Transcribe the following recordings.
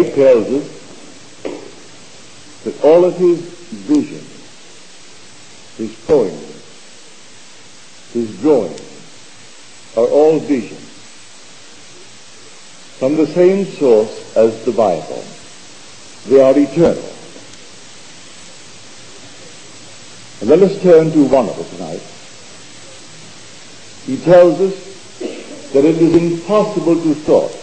it tells us that all of his vision, his poems, his drawings, are all visions from the same source as the Bible. They are eternal. And let us turn to one of them tonight. He tells us that it is impossible to thought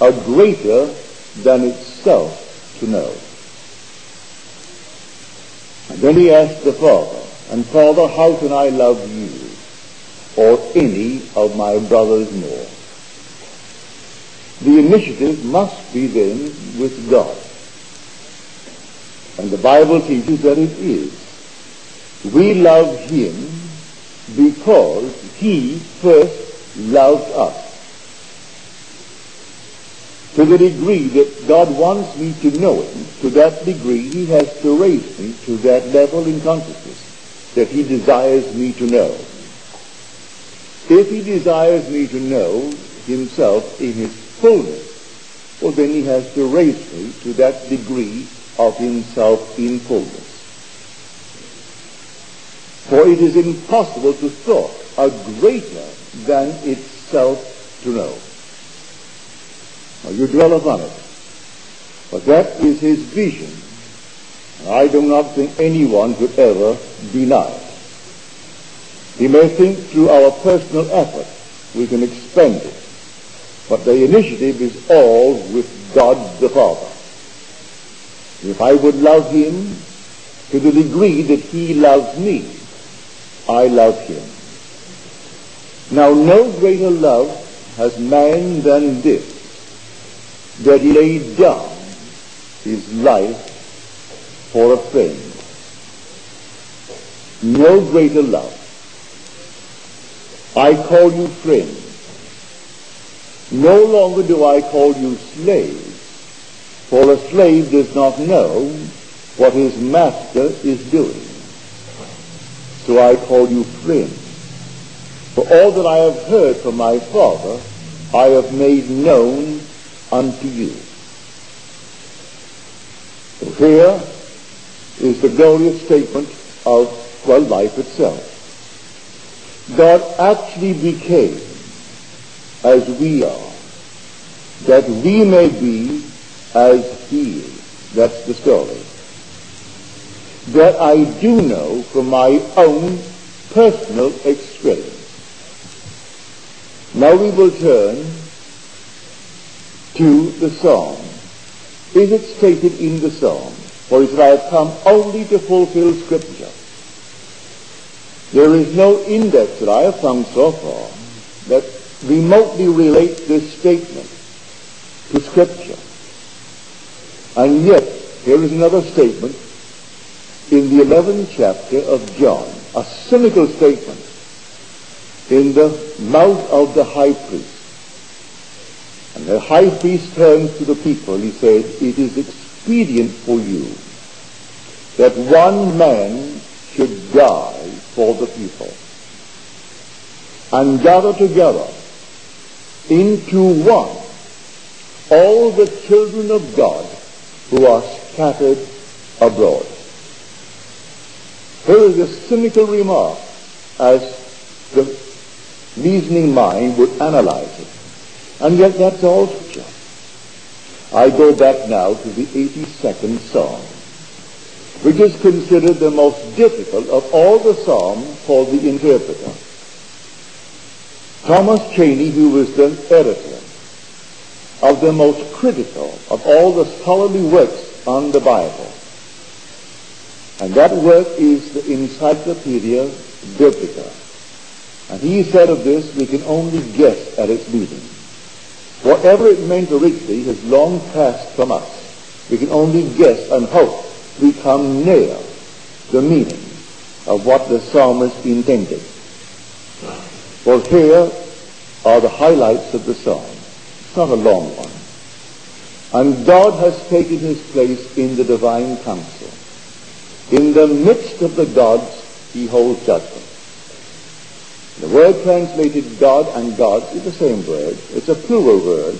are greater than itself to know. And then he asked the Father, and Father, how can I love you or any of my brothers more? The initiative must be then with God. And the Bible teaches that it is. We love him because he first loved us. To the degree that God wants me to know him, to that degree he has to raise me to that level in consciousness that he desires me to know. If he desires me to know himself in his fullness, well then he has to raise me to that degree of himself in fullness. For it is impossible to thought a greater than itself to know. Now you dwell upon it. But that is his vision. And I do not think anyone could ever deny it. He may think through our personal effort we can expend it. But the initiative is all with God the Father. If I would love him to the degree that he loves me, I love him. Now no greater love has man than this, that he laid down his life for a friend. No greater love. I call you friend. No longer do I call you slave, for a slave does not know what his master is doing. So I call you friend. For all that I have heard from my Father, I have made known unto you. So here is the glorious statement of, well, life itself. God actually became as we are, that we may be as he is. That's the story. That I do know from my own personal experience. Now we will turn to the psalm. Is it stated in the psalm? For he said, I have come only to fulfill scripture. There is no index that I have found so far that remotely relates this statement to scripture. And yet, here is another statement in the 11th chapter of John, a cynical statement in the mouth of the high priest. And the high priest turns to the people. He said, it is expedient for you that one man should die for the people and gather together into one all the children of God who are scattered abroad. Here is a cynical remark as the reasoning mind would analyze. And yet that's all scripture. I go back now to the 82nd Psalm, which is considered the most difficult of all the Psalms for the interpreter. Thomas Cheyne, who was the editor of the most critical of all the scholarly works on the Bible, and that work is the Encyclopedia Biblica. And he said of this, we can only guess at its meaning. Whatever it meant originally has long passed from us. We can only guess and hope we come near the meaning of what the psalmist intended. Well, here are the highlights of the psalm. It's not a long one. And God has taken his place in the divine council. In the midst of the gods, he holds judgment. The word translated God and gods is the same word. It's a plural word.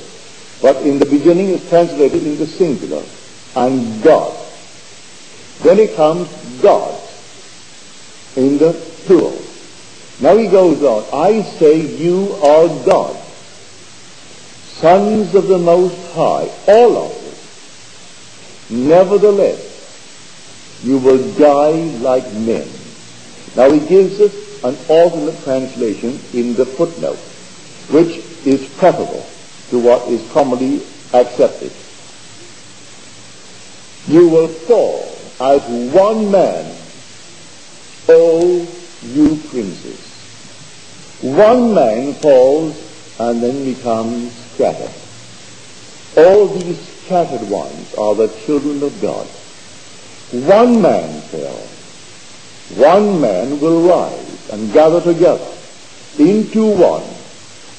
but in the beginning is translated in the singular, and God. Then it comes God in the plural. Now he goes on, I say you are God, sons of the Most High, all of you. Nevertheless, you will die like men. Now he gives us an alternate translation in the footnote, which is preferable to what is commonly accepted. You will fall as one man, O you princes. One man falls and then becomes scattered. All these scattered ones are the children of God. One man fell. One man will rise and gather together into one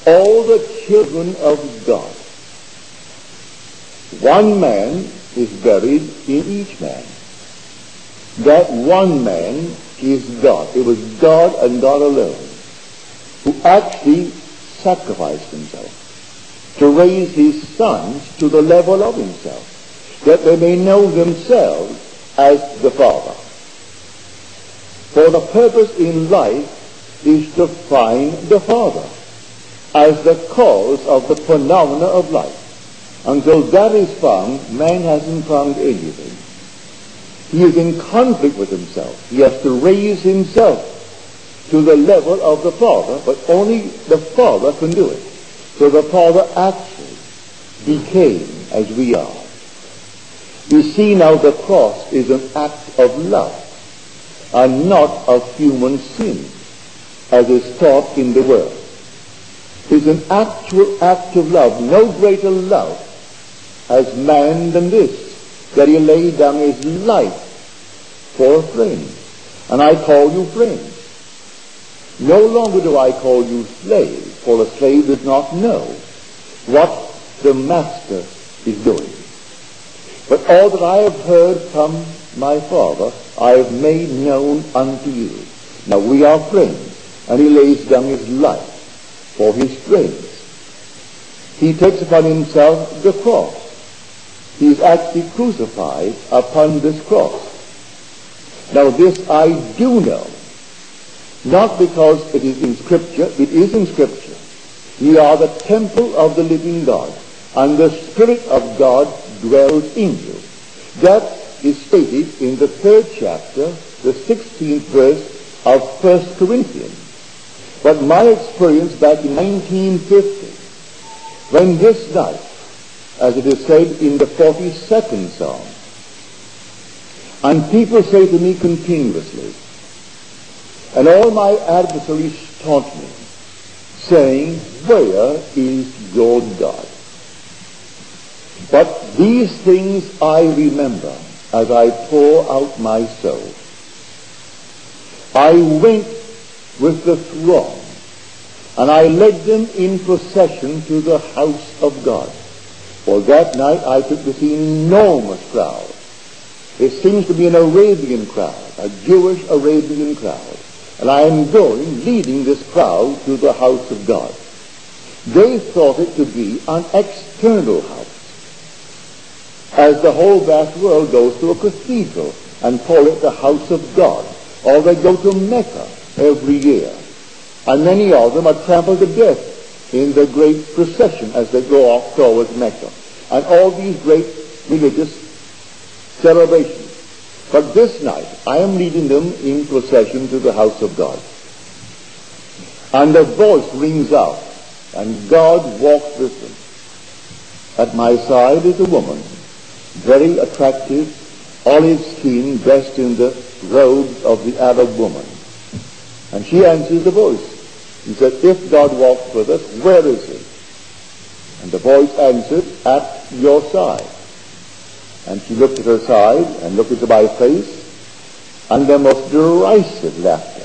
all the children of God. One man is buried in each man. That one man is God. It was God and God alone who actually sacrificed himself to raise his sons to the level of himself, that they may know themselves as the Father. For the purpose in life is to find the Father as the cause of the phenomena of life. Until that is found, man hasn't found anything. He is in conflict with himself. He has to raise himself to the level of the Father, but only the Father can do it. So the Father actually became as we are. You see now the cross is an act of love and not of human sin, as is taught in the world. is an actual act of love. No greater love has man than this, that he laid down his life for a friend. And I call you friends. No longer do I call you slaves, for a slave does not know what the master is doing. But all that I have heard from my Father, I have made known unto you. Now we are friends, and he lays down his life for his friends. He takes upon himself the cross. He is actually crucified upon this cross. Now this I do know, not because it is in Scripture, it is in Scripture. Ye are the temple of the living God, and the Spirit of God dwells in you. That is stated in the third chapter, the 16th verse of 1 Corinthians. But my experience back in 1950, when this night, as it is said in the 42nd Psalm, and people say to me continuously, and all my adversaries taunt me, saying, Where is your God? But these things I remember as I pour out my soul. I went with the throng, and I led them in procession to the house of God. For that night I took this enormous crowd. It seems to be an Arabian crowd, a Jewish Arabian crowd. And I am going, leading this crowd to the house of God. They thought it to be an external house as the whole vast world goes to a cathedral and call it the house of God. Or they go to Mecca every year. And many of them are trampled to death in the great procession as they go off towards Mecca. And all these great religious celebrations. But this night, I am leading them in procession to the house of God. And a voice rings out, and God walks with them. At my side is a woman very attractive, olive skin, dressed in the robes of the Arab woman. And she answers the voice. He said, if God walks with us, where is he? And the voice answered, at your side. And she looked at her side and looked into my face, and there was derisive laughter,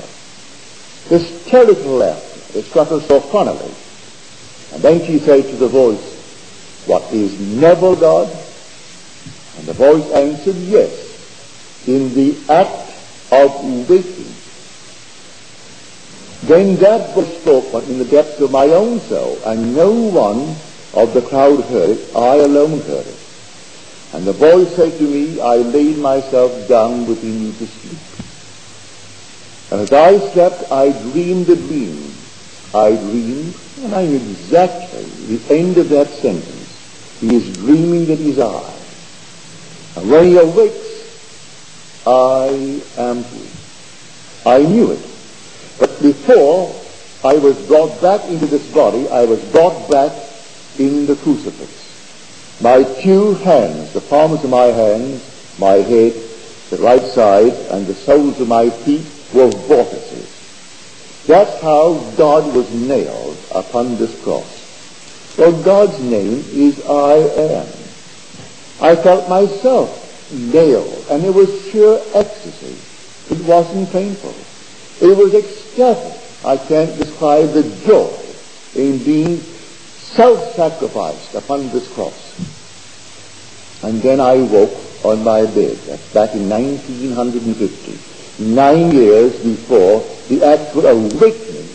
hysterical laughter. It struck her so funnily. And then she said to the voice, what is never God and the voice answered, yes, in the act of waking. Then that was spoken in the depths of my own soul, and no one of the crowd heard it. I alone heard it. And the voice said to me, I laid myself down within you to sleep. And as I slept, I dreamed a dream. I dreamed, and I knew exactly the end of that sentence. He is dreaming that he's I. And when he awakes, I am he. I knew it. But before I was brought back into this body, I was brought back in the crucifix. My two hands, the palms of my hands, my head, the right side, and the soles of my feet were vortices. That's how God was nailed upon this cross. For God's name is I am. I felt myself nailed, and it was sheer ecstasy. It wasn't painful. It was ecstatic. I can't describe the joy in being self-sacrificed upon this cross. And then I woke on my bed. That's back in 1950, nine years before the actual awakening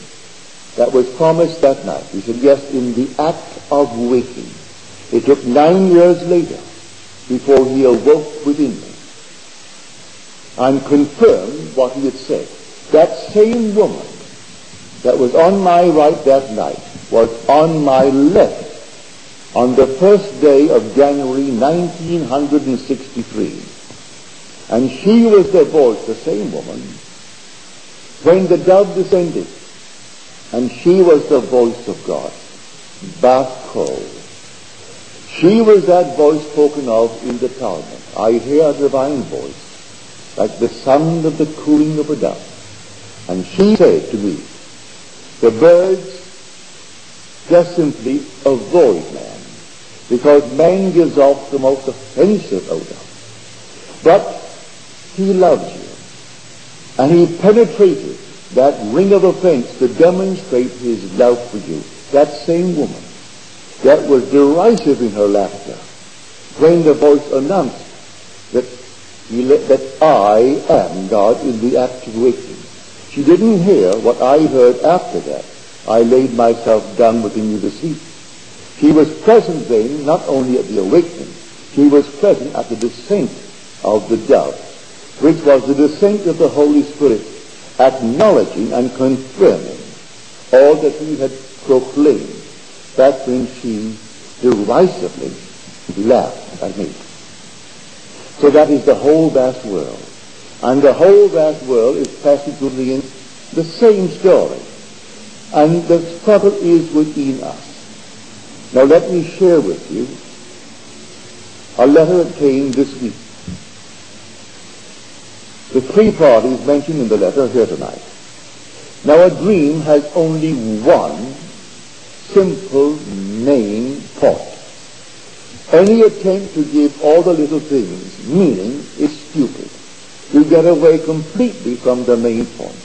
that was promised that night. He said, yes, in the act of waking. It took nine years later before he awoke within me and confirmed what he had said. That same woman that was on my right that night was on my left on the first day of January 1963. And she was the voice, the same woman, when the dove descended. And she was the voice of God. Bath Kol. She was that voice spoken of in the Talmud. I hear a divine voice, like the sound of the cooing of a dove. And she said to me, the birds just simply avoid man because man gives off the most offensive odor. But he loves you. And he penetrated that ring of offense to demonstrate his love for you. That same woman that was derisive in her laughter when the voice announced that, that I am God in the act of waking. She didn't hear what I heard after that. I laid myself down within you to sleep. She was present then, not only at the awakening, he was present at the descent of the dove, which was the descent of the Holy Spirit, acknowledging and confirming all that he had proclaimed back when she derisively laughed at me. So that is the whole vast world. And the whole vast world is passing through the, same story. And the struggle is within us. Now let me share with you a letter that came this week. The three parties mentioned in the letter here tonight. Now a dream has only one simple main point. Any attempt to give all the little things meaning is stupid you get away completely from the main point.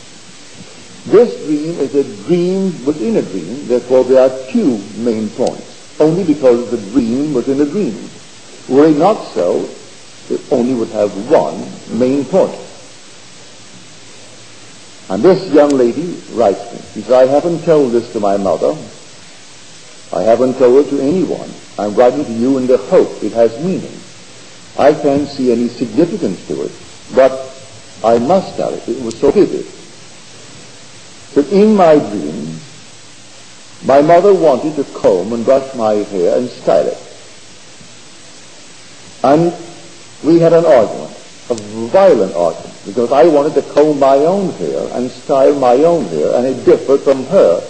This dream is a dream within a dream, therefore there are two main points, only because the dream was in a dream. Were it not so, it only would have one main point. And this young lady writes me. She says, I haven't told this to my mother. I haven't told it to anyone. I'm writing to you in the hope it has meaning. I can't see any significance to it. But I must tell it. It was so vivid. That in my dream, my mother wanted to comb and brush my hair and style it. And we had an argument, a violent argument, because I wanted to comb my own hair and style my own hair, and it differed from her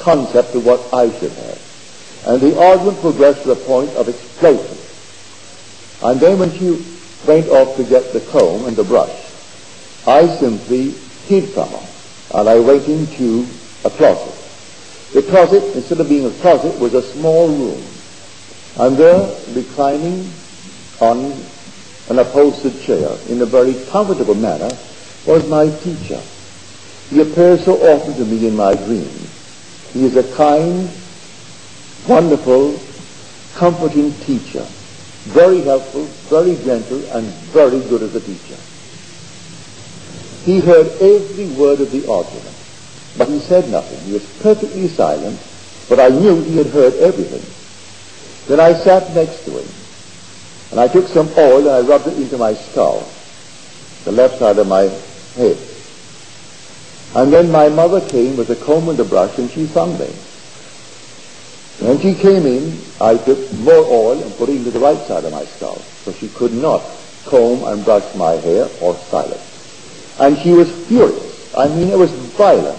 concept of what I should have. And the argument progressed to the point of explosion. And then when she went off to get the comb and the brush. I simply hid from her, and I went into a closet. The closet, instead of being a closet, was a small room. And there, reclining on an upholstered chair in a very comfortable manner, was my teacher. He appears so often to me in my dreams. He is a kind, wonderful, comforting teacher very helpful, very gentle, and very good as a teacher. He heard every word of the argument, but he said nothing. He was perfectly silent, but I knew he had heard everything. Then I sat next to him, and I took some oil and I rubbed it into my skull, the left side of my head. And then my mother came with a comb and a brush, and she thumbed me. When she came in, I took more oil and put it into the right side of my scalp, so she could not comb and brush my hair or style it. And she was furious. I mean, it was violent.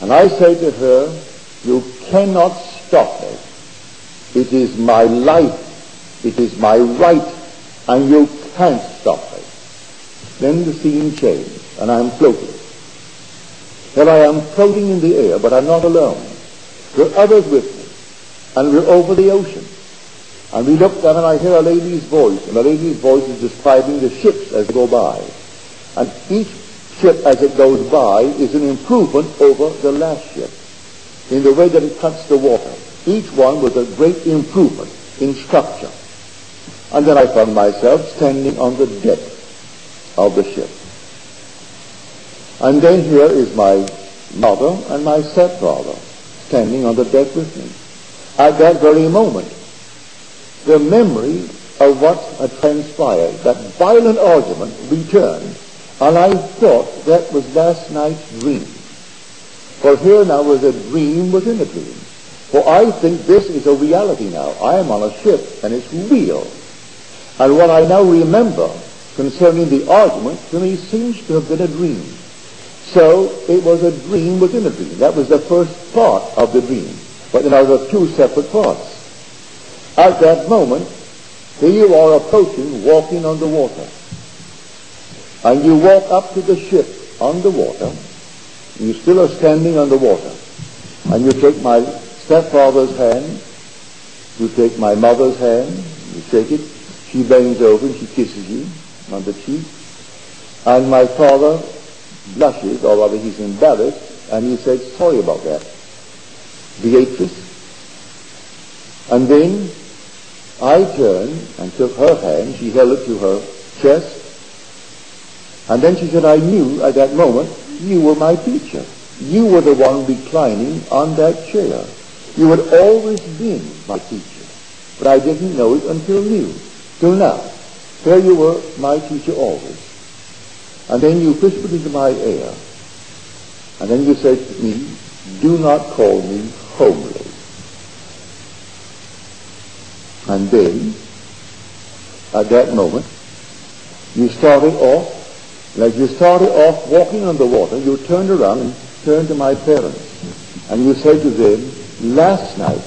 And I said to her, you cannot stop me. It is my life. It is my right. And you can't stop me. Then the scene changed, and I'm floating. Well, I am floating in the air, but I'm not alone. Are others with me, and we're over the ocean. And we look down, and I hear a lady's voice, and the lady's voice is describing the ships as they go by. And each ship as it goes by is an improvement over the last ship in the way that it cuts the water. Each one was a great improvement in structure. And then I found myself standing on the deck of the ship. And then here is my mother and my stepfather standing on the deck with me. At that very moment, the memory of what had transpired, that violent argument, returned, and I thought that was last night's dream. For here now was a dream within a dream. For I think this is a reality now. I am on a ship, and it's real. And what I now remember concerning the argument to me seems to have been a dream. So it was a dream within a dream. That was the first part of the dream. But there are two separate parts. At that moment, here you are approaching, walking on the water. And you walk up to the ship on the water. You still are standing on the water. And you take my stepfather's hand. You take my mother's hand. You shake it. She bends over and she kisses you on the cheek. And my father blushes, or rather he's embarrassed, and he says, sorry about that. Beatrice. And then I turned and took her hand. She held it to her chest. And then she said, I knew at that moment you were my teacher. You were the one reclining on that chair. You had always been my teacher. But I didn't know it until you, till now. There you were my teacher always. And then you whispered into my ear. And then you said to me, do not call me homely. And then, at that moment, you started off, like you started off walking on the water, you turned around and turned to my parents. And you said to them, last night,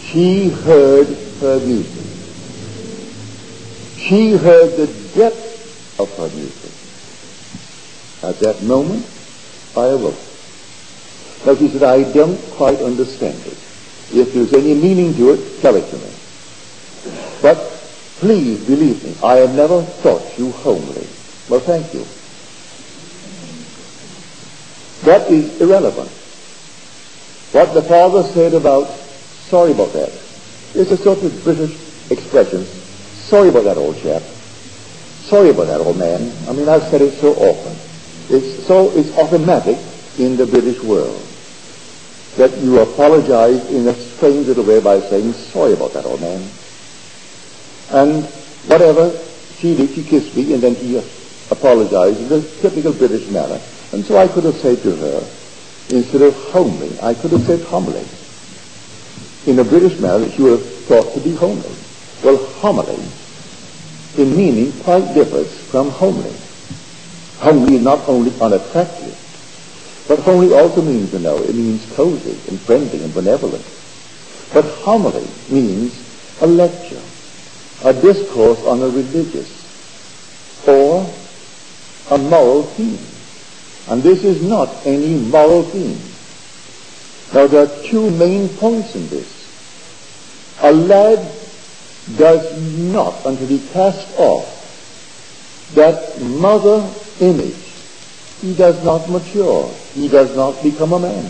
she heard her music. She heard the depth of her music. At that moment, I awoke. Now she said, I don't quite understand it. If there's any meaning to it, tell it to me. But please believe me, I have never thought you homely. Well, thank you. That is irrelevant. What the father said about, sorry about that, is a sort of British expression. Sorry about that old chap. Sorry about that old man. I mean, I've said it so often. It's so it's automatic in the British world that you apologize in a strange little way by saying sorry about that old man. And whatever she did, she kissed me, and then he apologized in the typical British manner. And so I could have said to her, instead of homely, I could have said homely. In a British manner, she would have thought to be homely. Well, homily, in meaning, quite differs from homely. Is not only unattractive, but homely also means, you know, it means cozy and friendly and benevolent. But homily means a lecture, a discourse on a religious or a moral theme. And this is not any moral theme. Now there are two main points in this. A lad does not, until he casts off that mother image, he does not mature. He does not become a man.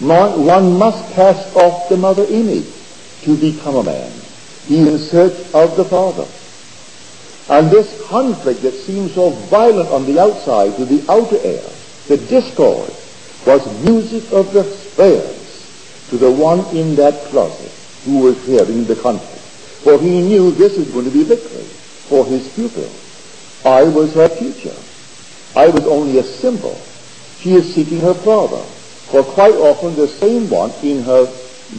One must cast off the mother image to become a man. He in search of the Father. And this conflict that seems so violent on the outside to the outer air, the discord, was music of the spheres to the one in that closet who was hearing the conflict. For he knew this is going to be victory for his pupil. I was her teacher. I was only a symbol. She is seeking her father. For quite often the same one in her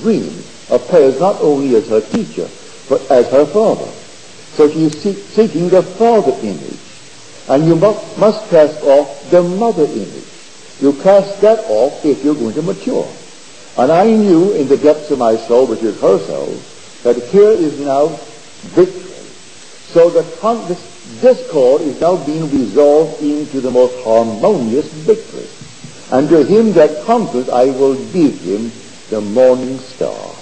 dream appears not only as her teacher, but as her father. So she is seeking the father image. And you must, must cast off the mother image. You cast that off if you're going to mature. And I knew in the depths of my soul, which is her soul, that here is now victory. So the con- this discord is now being resolved into the most harmonious victory. And to him that conquers, I will give him the morning star.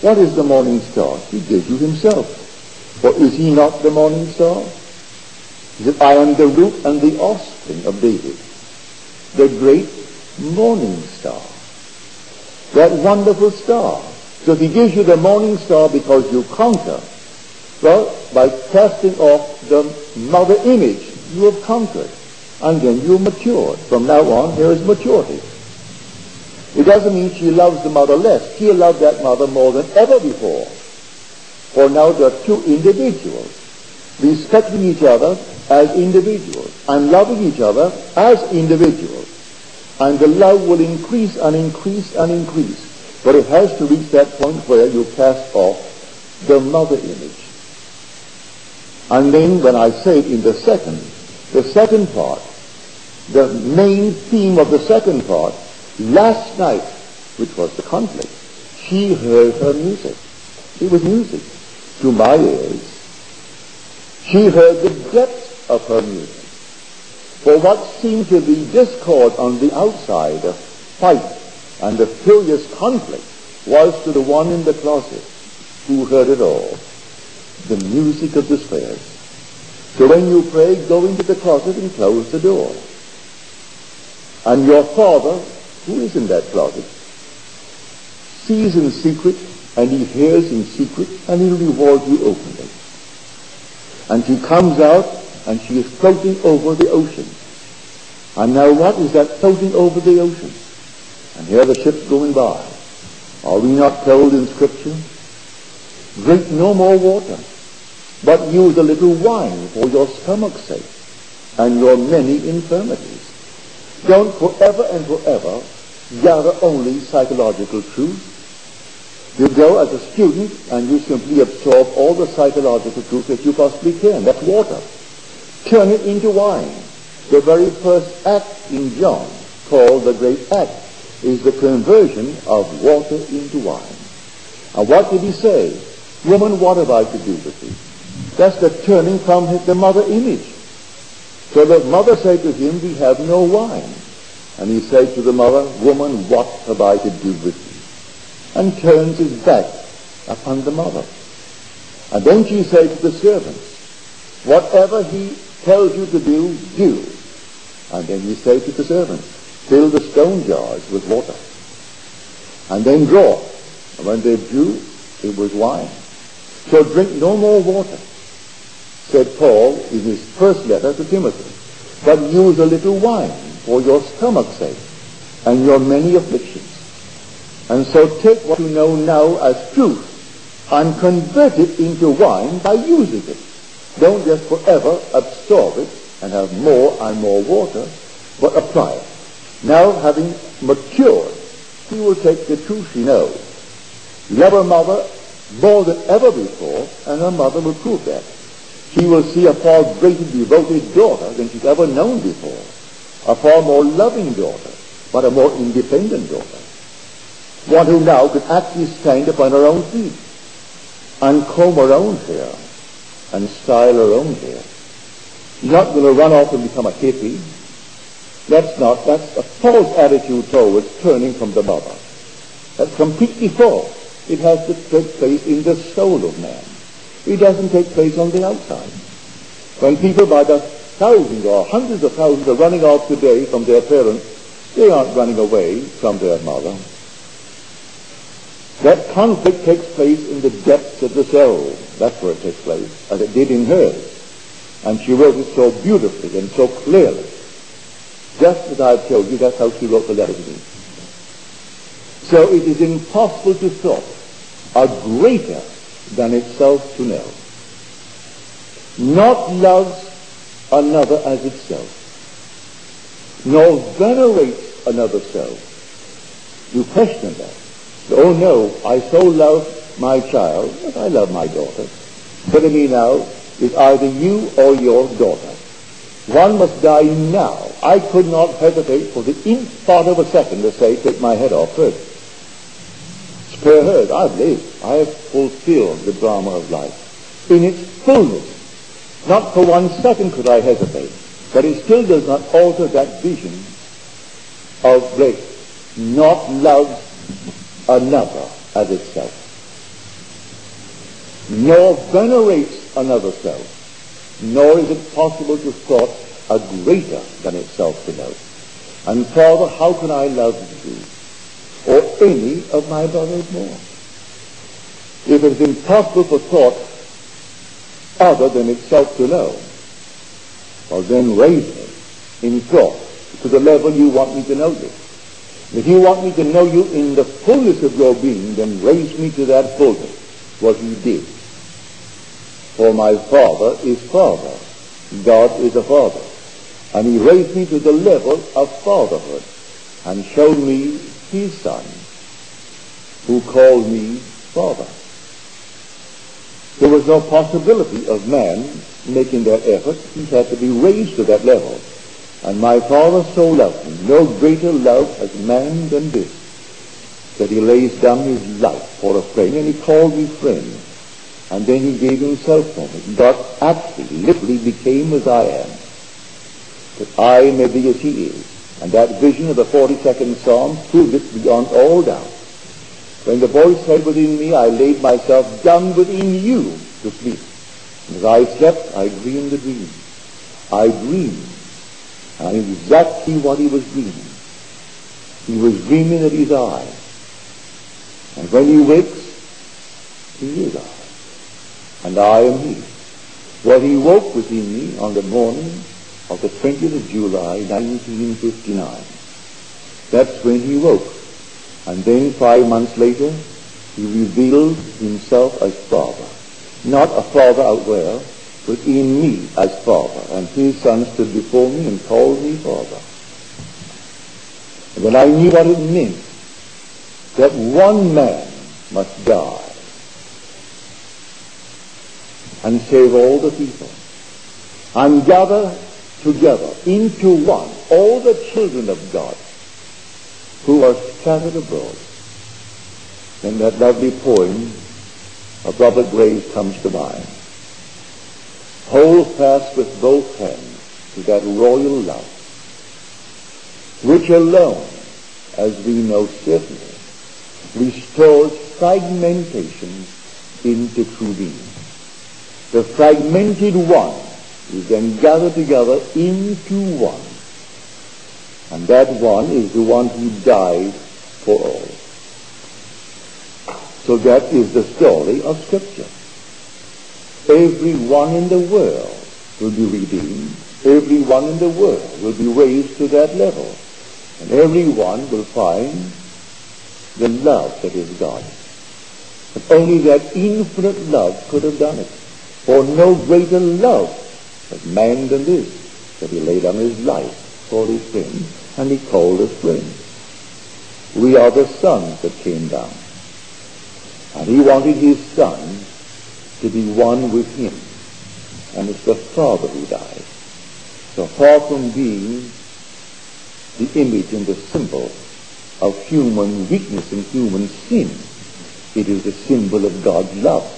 What is the morning star? He gives you himself. For is he not the morning star? He said, I am the root and the offspring of David, the great morning star. That wonderful star. So he gives you the morning star because you conquer, well, by casting off the mother image, you have conquered. And then you matured. From now on, there is maturity. It doesn't mean she loves the mother less. She loved that mother more than ever before. For now there are two individuals respecting each other as individuals and loving each other as individuals. And the love will increase and increase and increase. But it has to reach that point where you cast off the mother image. And then when I say it in the second, the second part, the main theme of the second part, last night, which was the conflict, she heard her music. It was music to my ears. She heard the depth of her music. For what seemed to be discord on the outside, a fight and a furious conflict, was to the one in the closet who heard it all, the music of the Spirit. So when you pray, go into the closet and close the door. And your Father, who is in that closet, sees in secret, and he hears in secret, and he'll reward you openly. And she comes out and she is floating over the ocean. And now what is that floating over the ocean? And here the ship's going by. Are we not told in Scripture? Drink no more water, but use a little wine for your stomach's sake and your many infirmities. Don't forever and forever gather only psychological truth. You go as a student and you simply absorb all the psychological truth that you possibly can. That's water turn it into wine. The very first act in John, called the Great Act, is the conversion of water into wine. And what did he say? Woman, what have I to do with thee? That's the turning from the mother image. So the mother said to him, we have no wine. And he said to the mother, woman, what have I to do with thee? And turns his back upon the mother. And then she said to the servants, whatever he tells you to do, do. And then he say to the servants, fill the stone jars with water. And then draw. And when they drew, it was wine. So drink no more water, said Paul in his first letter to Timothy, but use a little wine for your stomach's sake and your many afflictions. And so take what you know now as truth and convert it into wine by using it. Don't just forever absorb it and have more and more water, but apply it. Now, having matured, he will take the truth he knows. Love her mother more than ever before, and her mother will prove that. She will see a far greater devoted daughter than she's ever known before. A far more loving daughter, but a more independent daughter. One who now can actually stand upon her own feet and comb her own hair and style her own hair. She's not going to run off and become a hippie. That's not, that's a false attitude towards turning from the mother. That's completely false. It has to take place in the soul of man. It doesn't take place on the outside. When people by the thousands or hundreds of thousands are running off today from their parents, they aren't running away from their mother. That conflict takes place in the depths of the soul. That's where it takes place, as it did in hers. And she wrote it so beautifully and so clearly. Just as I've told you, that's how she wrote the letter to me. So it is impossible to thought a greater than itself to know. Not loves another as itself, nor venerates another self. You question that. Oh no, I so love my child, but I love my daughter. But me now is either you or your daughter. One must die now. I could not hesitate for the nth part of a second to say, take my head off first. Hers. I've lived. I have fulfilled the drama of life in its fullness. Not for one second could I hesitate. But it still does not alter that vision of grace. Not love another as itself. Nor venerates another self. Nor is it possible to thought a greater than itself to know. And Father, how can I love you any of my brothers more? If it is impossible for thought other than itself to know, well then raise me in thought to the level you want me to know you. If you want me to know you in the fullness of your being, then raise me to that fullness, what you did. For my Father is Father. God is a Father. And he raised me to the level of fatherhood and showed me his son, who called me Father. There was no possibility of man making that effort. He had to be raised to that level. And my Father so loved me. No greater love has man than this, that he lays down his life for a friend, and he called me friend. And then he gave himself for me. God actually, literally became as I am, that I may be as he is. And that vision of the 42nd Psalm proved it beyond all doubt. When the voice said within me, I laid myself down within you to sleep. And as I slept, I dreamed a dream. I dreamed. And I knew exactly what he was dreaming. He was dreaming that he's I. And when he wakes, he is I. And I am he. Well, he woke within me on the morning of the 20th of July, 1959. That's when he woke. And then five months later, he revealed himself as Father. Not a Father out there, but in me as Father. And his Son stood before me and called me Father. And when I knew what it meant, that one man must die and save all the people, and gather together into one all the children of God who are scattered abroad. And that lovely poem of Robert Graves comes to mind. Hold fast with both hands to that royal love, which alone, as we know certainly, restores fragmentation into true being. The fragmented one is then gathered together into one. And that one is the one who died for all. So that is the story of Scripture. Everyone in the world will be redeemed. Everyone in the world will be raised to that level. And everyone will find the love that is God. But only that infinite love could have done it. For no greater love has man than this, that he laid down his life for his friends, and he called us friends. We are the sons that came down. And he wanted his son to be one with him. And it's the Father who died. So far from being the image and the symbol of human weakness and human sin, it is the symbol of God's love,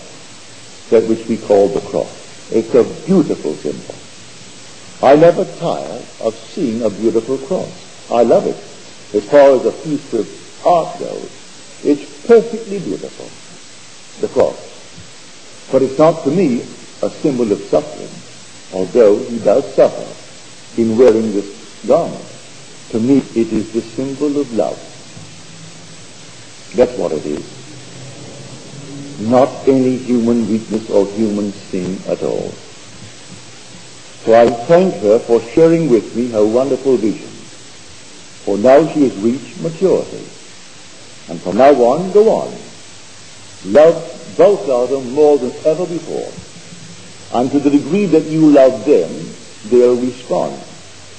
that which we call the cross. It's a beautiful symbol. I never tire of seeing a beautiful cross. I love it. As far as a piece of art goes, it's perfectly beautiful, the cross. But it's not to me a symbol of suffering, although he does suffer in wearing this garment. To me, it is the symbol of love. That's what it is. Not any human weakness or human sin at all. So I thank her for sharing with me her wonderful vision. For now she has reached maturity. And from now on, go on. Love both of them more than ever before. And to the degree that you love them, they'll respond.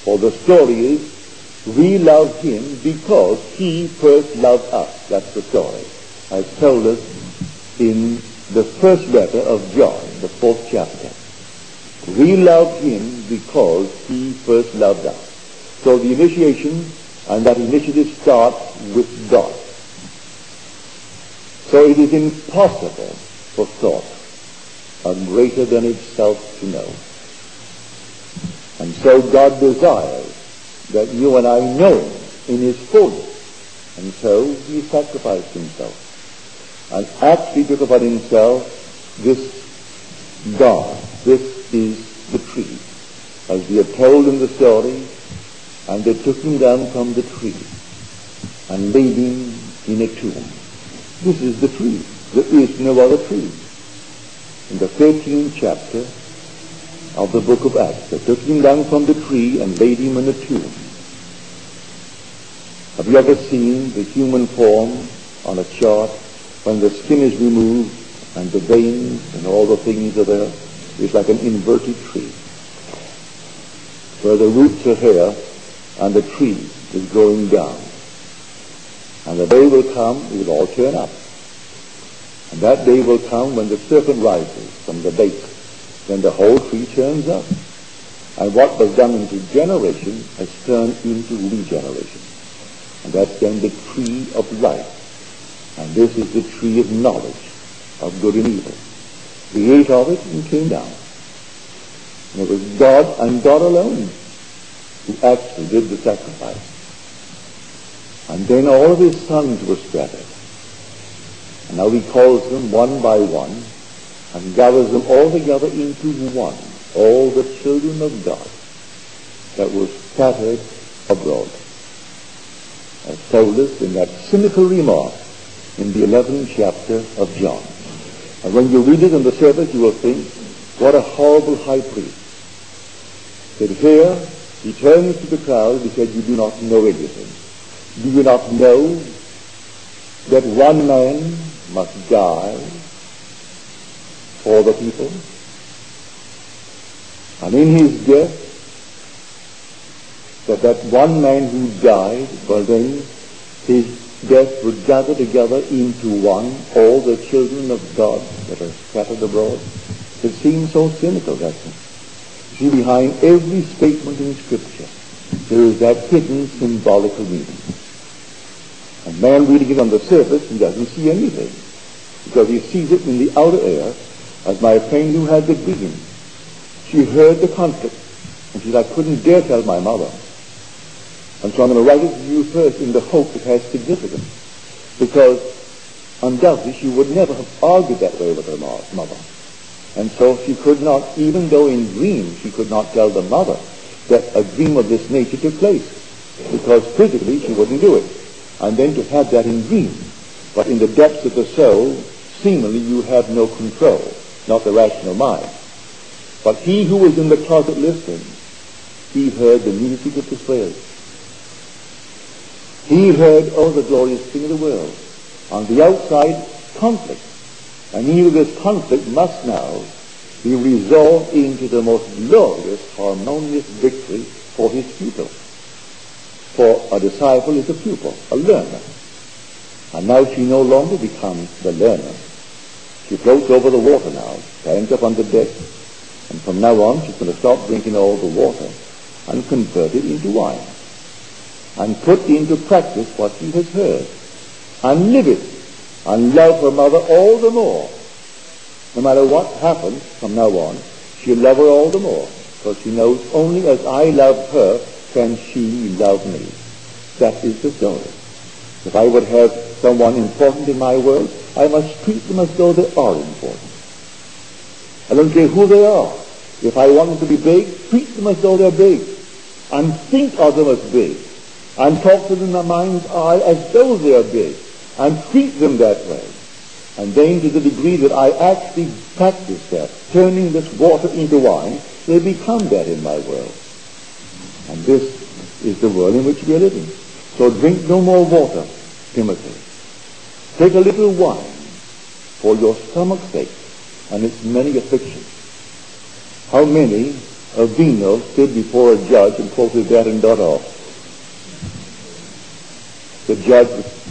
For the story is, we love him because he first loved us. That's the story. As told us in the first letter of John, the fourth chapter. We love him because he first loved us. So the initiation and that initiative starts with God. So it is impossible for thought and greater than itself to know. And so God desires that you and I know in his fullness. And so he sacrificed himself and actually took upon himself this God. This is the tree. As we are told in the story, and they took him down from the tree and laid him in a tomb. This is the tree. There is no other tree. In the 13th chapter of the book of Acts, they took him down from the tree and laid him in a tomb. Have you ever seen the human form on a chart when the skin is removed and the veins and all the things are there? It's like an inverted tree where the roots are here and the tree is growing down. And the day will come, it will all turn up. And that day will come when the serpent rises from the base. Then the whole tree turns up. And what was done into generation has turned into regeneration. And that's then the tree of life. And this is the tree of knowledge of good and evil. He ate of it and came down. And it was God and God alone who actually did the sacrifice. And then all of his sons were scattered. And now he calls them one by one and gathers them all together into one, all the children of God that were scattered abroad. As told us in that cynical remark in the 11th chapter of John. And when you read it in the service, you will think, what a horrible high priest. That here he turns to the crowd and said, you do not know anything. Do you not know that one man must die for the people? And in his death, that that one man who died, well then, his death would gather together into one all the children of God that are scattered abroad. It seems so cynical, doesn't it? See, behind every statement in Scripture, there is that hidden symbolical meaning. A man reading it on the surface, he doesn't see anything, because he sees it in the outer air, as my friend who had the dream. She heard the conflict, and she said, I couldn't dare tell my mother. And so I'm going to write it to you first in the hope it has significance, because undoubtedly she would never have argued that way with her mother. And so she could not, even though in dreams she could not tell the mother that a dream of this nature took place, because physically she wouldn't do it. And then to have that in dreams, but in the depths of the soul, seemingly you have no control, not the rational mind. But he who was in the closet listening, he heard the music of the spheres. He heard, oh, the glorious thing of the world. On the outside, conflict. And with this conflict must now be resolved into the most glorious, harmonious victory for his pupil. For a disciple is a pupil, a learner. And now she no longer becomes the learner. She floats over the water now, stands up on the deck, and from now on she's going to stop drinking all the water and convert it into wine. And put into practice what she has heard. And live it and love her mother all the more. No matter what happens from now on, she'll love her all the more, because she knows only as I love her can she love me. That is the story. If I would have someone important in my world, I must treat them as though they are important. I don't care who they are. If I want them to be big, treat them as though they're big. And think of them as big. And talk to them in my mind's eye as though they're big and treat them that way. And then to the degree that I actually practice that, turning this water into wine, they become that in my world. And this is the world in which we are living. So drink no more water, Timothy. take a little wine for your stomach's sake and its many afflictions. How many of vino stood before a judge and quoted that and got off? The judge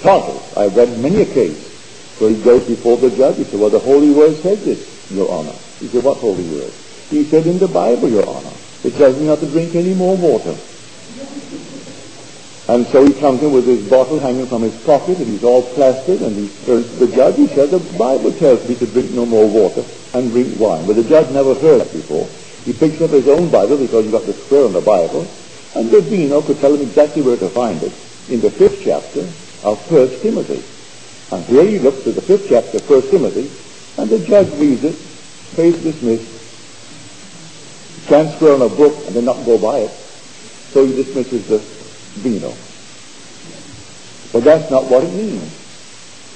startled. I've read many a case where he goes before the judge. He said, well, the Holy Word says this, Your Honor. He said, what Holy Word? He said, in the Bible, Your Honor. It tells me not to drink any more water. And so he comes in with his bottle hanging from his pocket, and he's all plastered, and he turns to the judge. He says, the Bible tells me to drink no more water and drink wine. But the judge never heard that before. He picks up his own Bible because you've got the square on the Bible, and the Vino could tell him exactly where to find it in the fifth chapter of First Timothy. And here you look to the fifth chapter of First Timothy, and the judge reads it, case dismissed, transfer on a book and then not go by it. So he dismisses the vino. But that's not what it means.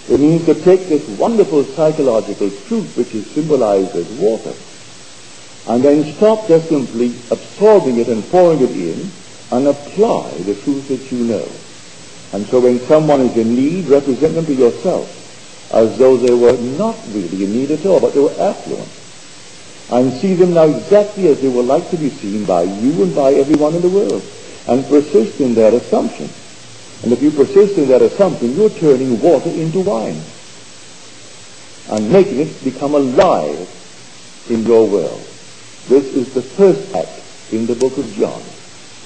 It means to take this wonderful psychological truth which is symbolized as water and then stop just simply absorbing it and pouring it in and apply the truth that you know. And so when someone is in need, represent them to yourself as though they were not really in need at all, but they were affluent. And see them now exactly as they would like to be seen by you and by everyone in the world and persist in that assumption. And if you persist in that assumption, you're turning water into wine and making it become alive in your world. This is the first act in the book of John.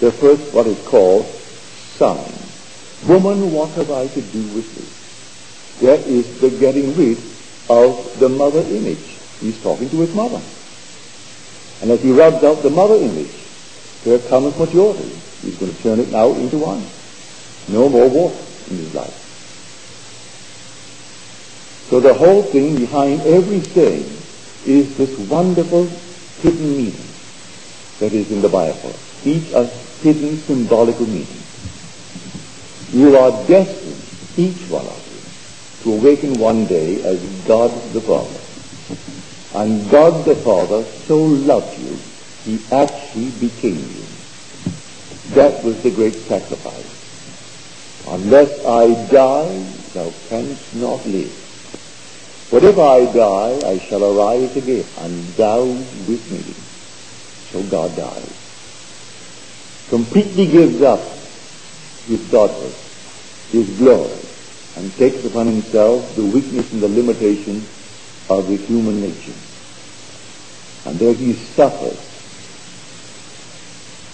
The first, what is called, sign. Woman, what have I to do with thee? That is the getting rid of the mother image. He's talking to his mother. And as he rubs out the mother image, here comes maturity. He's going to turn it now into wine. No more water in his life. So the whole thing behind everything is this wonderful hidden meaning that is in the Bible. Each a hidden symbolical meaning. You are destined, each one of you, to awaken one day as God the Father. And God the Father so loved you, he actually became you. That was the great sacrifice. Unless I die, thou canst not live. But if I die, I shall arise again, and thou with me. So God dies. Completely gives up his godhood, his glory, and takes upon himself the weakness and the limitation of the human nature. And there he suffers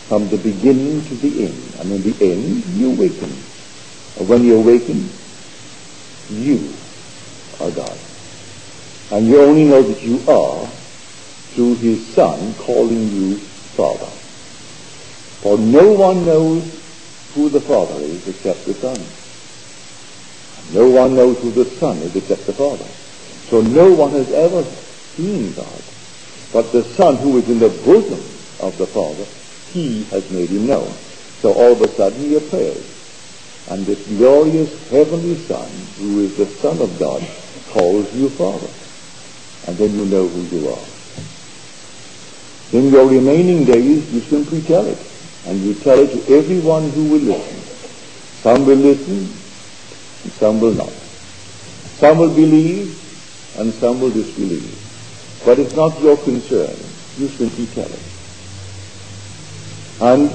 from the beginning to the end. And in the end, you awaken. And when you awaken, you are God. And you only know that you are through his Son calling you Father. For no one knows who the Father is except the Son. No one knows who the Son is except the Father. So no one has ever seen God. But the Son who is in the bosom of the Father, he has made him known. So all of a sudden he appears. And this glorious heavenly Son, who is the Son of God, calls you Father. And then you know who you are. In your remaining days, you simply tell it. And you tell it to everyone who will listen. Some will listen, and some will not. Some will believe, and some will disbelieve. But it's not your concern. You simply tell it. And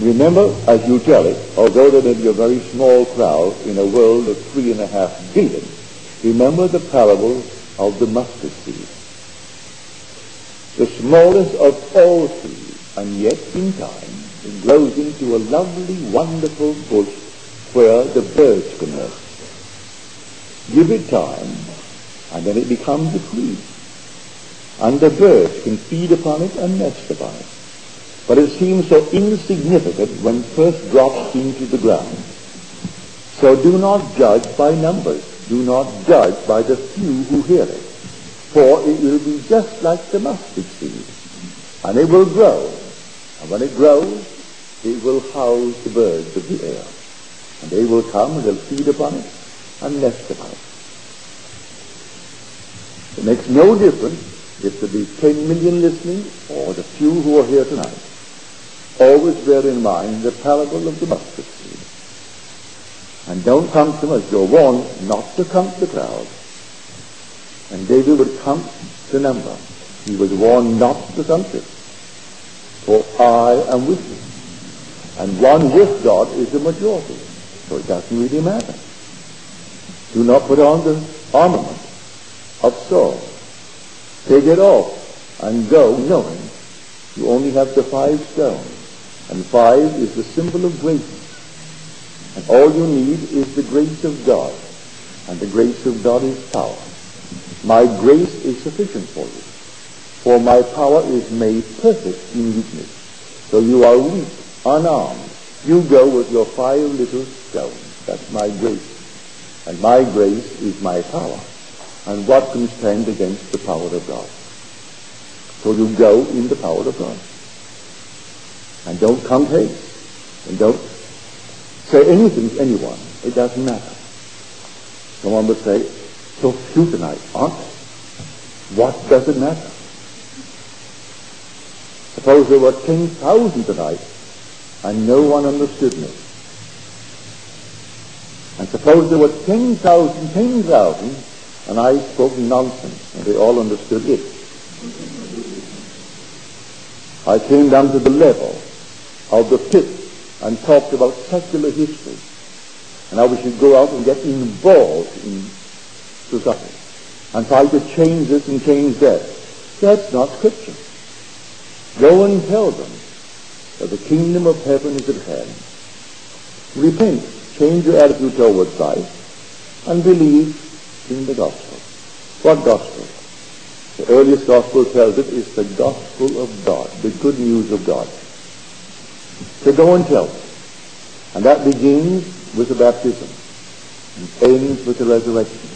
remember, as you tell it, although there may be a very small crowd in a world of three and a half billion, remember the parable of the mustard seed. The smallest of all seeds, and yet in time it grows into a lovely, wonderful bush where the birds can nest. Give it time, and then it becomes a tree. And the birds can feed upon it and nest upon it. But it seems so insignificant when first dropped into the ground. So do not judge by numbers. Do not judge by the few who hear it. For it will be just like the mustard seed. And it will grow. And when it grows, it will house the birds of the air. And they will come and they'll feed upon it and nest upon it. It makes no difference if there be 10 million listening or the few who are here tonight. Always bear in mind the parable of the mustard seed. And don't count them as you're warned not to count the crowd. And David would count the number. He was warned not to count it. For I am with you. And one with God is the majority. So it doesn't really matter. Do not put on the armament of Saul. Take it off and go knowing you only have the five stones. And five is the symbol of grace. And all you need is the grace of God. And the grace of God is power. My grace is sufficient for you. For my power is made perfect in weakness. So you are weak, unarmed. You go with your five little stones. That's my grace. And my grace is my power. And what can stand against the power of God? So you go in the power of God. And don't come haste. And don't say anything to anyone. It doesn't matter. Someone would say, so few tonight, aren't they? What does it matter? Suppose there were 10,000 tonight and no one understood me. And suppose there were 10,000, 10,000 and I spoke nonsense and they all understood it. I came down to the level of the pit and talked about secular history and how we should go out and get involved in society and try to change this and change that. That's not Scripture. Go and tell them that the kingdom of heaven is at hand. Repent, change your attitude towards life, and believe in the gospel. What gospel? The earliest gospel tells it is the gospel of God, the good news of God. So go and tell. And that begins with the baptism and ends with the resurrection.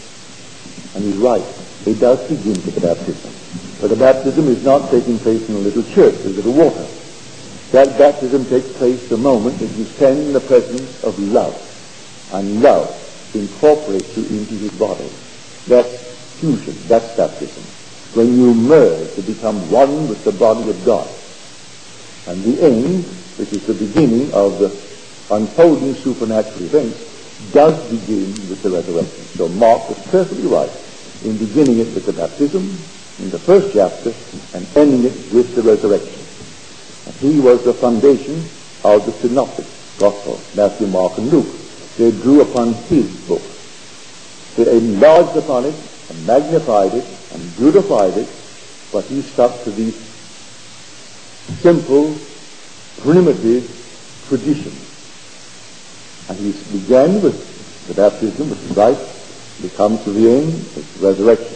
And he's right. It does begin with the baptism. But the baptism is not taking place in a little church, a little water. That baptism takes place the moment that you stand in the presence of love. And love incorporates you into his body. That's fusion. That's baptism. When you merge to become one with the body of God. And the end, which is the beginning of the unfolding supernatural events, does begin with the resurrection. So Mark was perfectly right in beginning it with the baptism in the first chapter and ending it with the resurrection. He was the foundation of the synoptic gospel, Matthew, Mark, and Luke. They drew upon his book. They enlarged upon it and magnified it and beautified it, but he stuck to these simple, primitive traditions. And he began with the baptism, is right. He comes to the end, it's resurrection.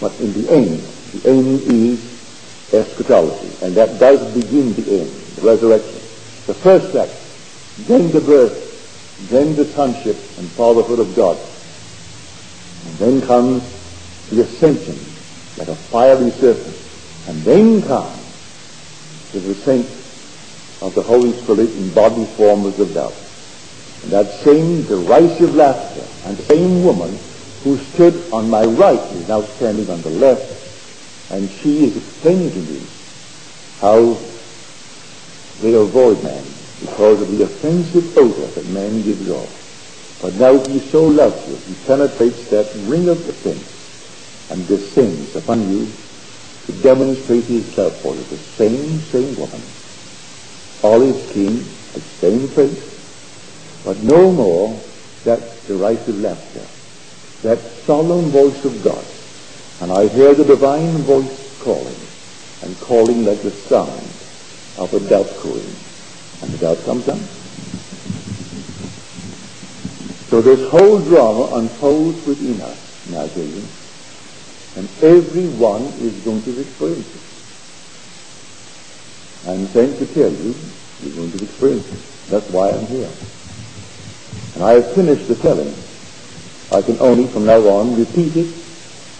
But in the end, the end is eschatology. And that does begin the end, the resurrection. The first step, then the birth, then the sonship and fatherhood of God. And then comes the ascension, like a fiery serpent. And then comes the descent of the Holy Spirit in body forms of dove. And that same derisive laughter and same woman who stood on my right is now standing on the left, and she is explaining to me how they avoid man because of the offensive odor that man gives off. But now he so loves you, he penetrates that ring of offense and descends upon you to demonstrate his love for you. The same, same woman, olive skin, the same face, but no more that derisive laughter, that solemn voice of God. And I hear the divine voice calling, and calling like the sound of a dove cooing. And the dove comes down. So this whole drama unfolds within us, now children, and everyone is going to experience it. I'm saying to tell you, you're going to experience it. That's why I'm here. And I have finished the telling. I can only from now on repeat it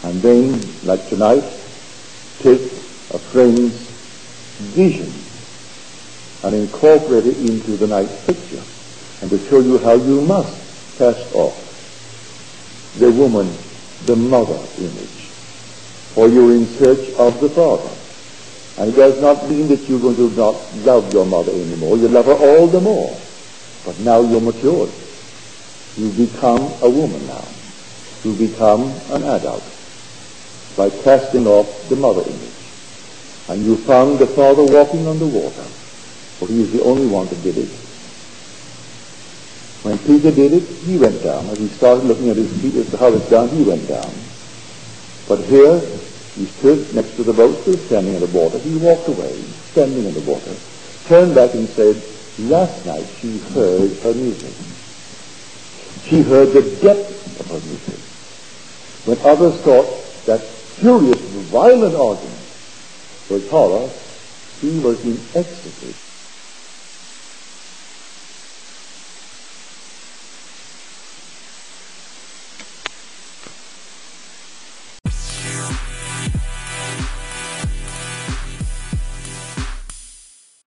and then, like tonight, take a friend's vision and incorporate it into the night's picture and to show you how you must cast off the woman, the mother image, for you're in search of the father. And it does not mean that you're going to not love your mother anymore. You love her all the more. But now you're matured. You become a woman now. You become an adult by casting off the mother image. And you found the Father walking on the water, for he is the only one that did it. When Peter did it, he went down. As he started looking at his feet as to how it's done, he went down. But here, he stood next to the boat, still standing in the water. He walked away, standing in the water, turned back and said, last night she heard her music. She heard the depth of her music. When others thought that furious, violent argument was horror, he was in ecstasy.